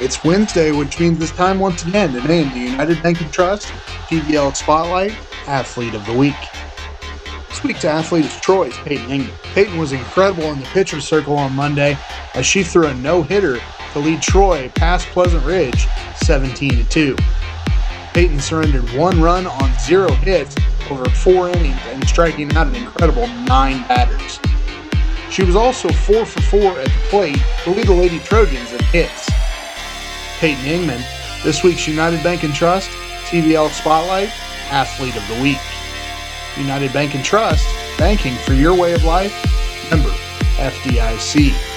It's Wednesday, which means it's time once again to name the United Bank and Trust TVL Spotlight Athlete of the Week. This week's athlete is Troy's Peyton Engman. Peyton was incredible in the pitcher circle on Monday as she threw a no-hitter to lead Troy past Pleasant Ridge 17 2. Peyton surrendered one run on zero hits over four innings and striking out an incredible nine batters. She was also 4 for 4 at the plate to lead the Lady Trojans in hits. Peyton Ingman, this week's United Bank and Trust TVL Spotlight Athlete of the Week. United Bank and Trust, banking for your way of life, member FDIC.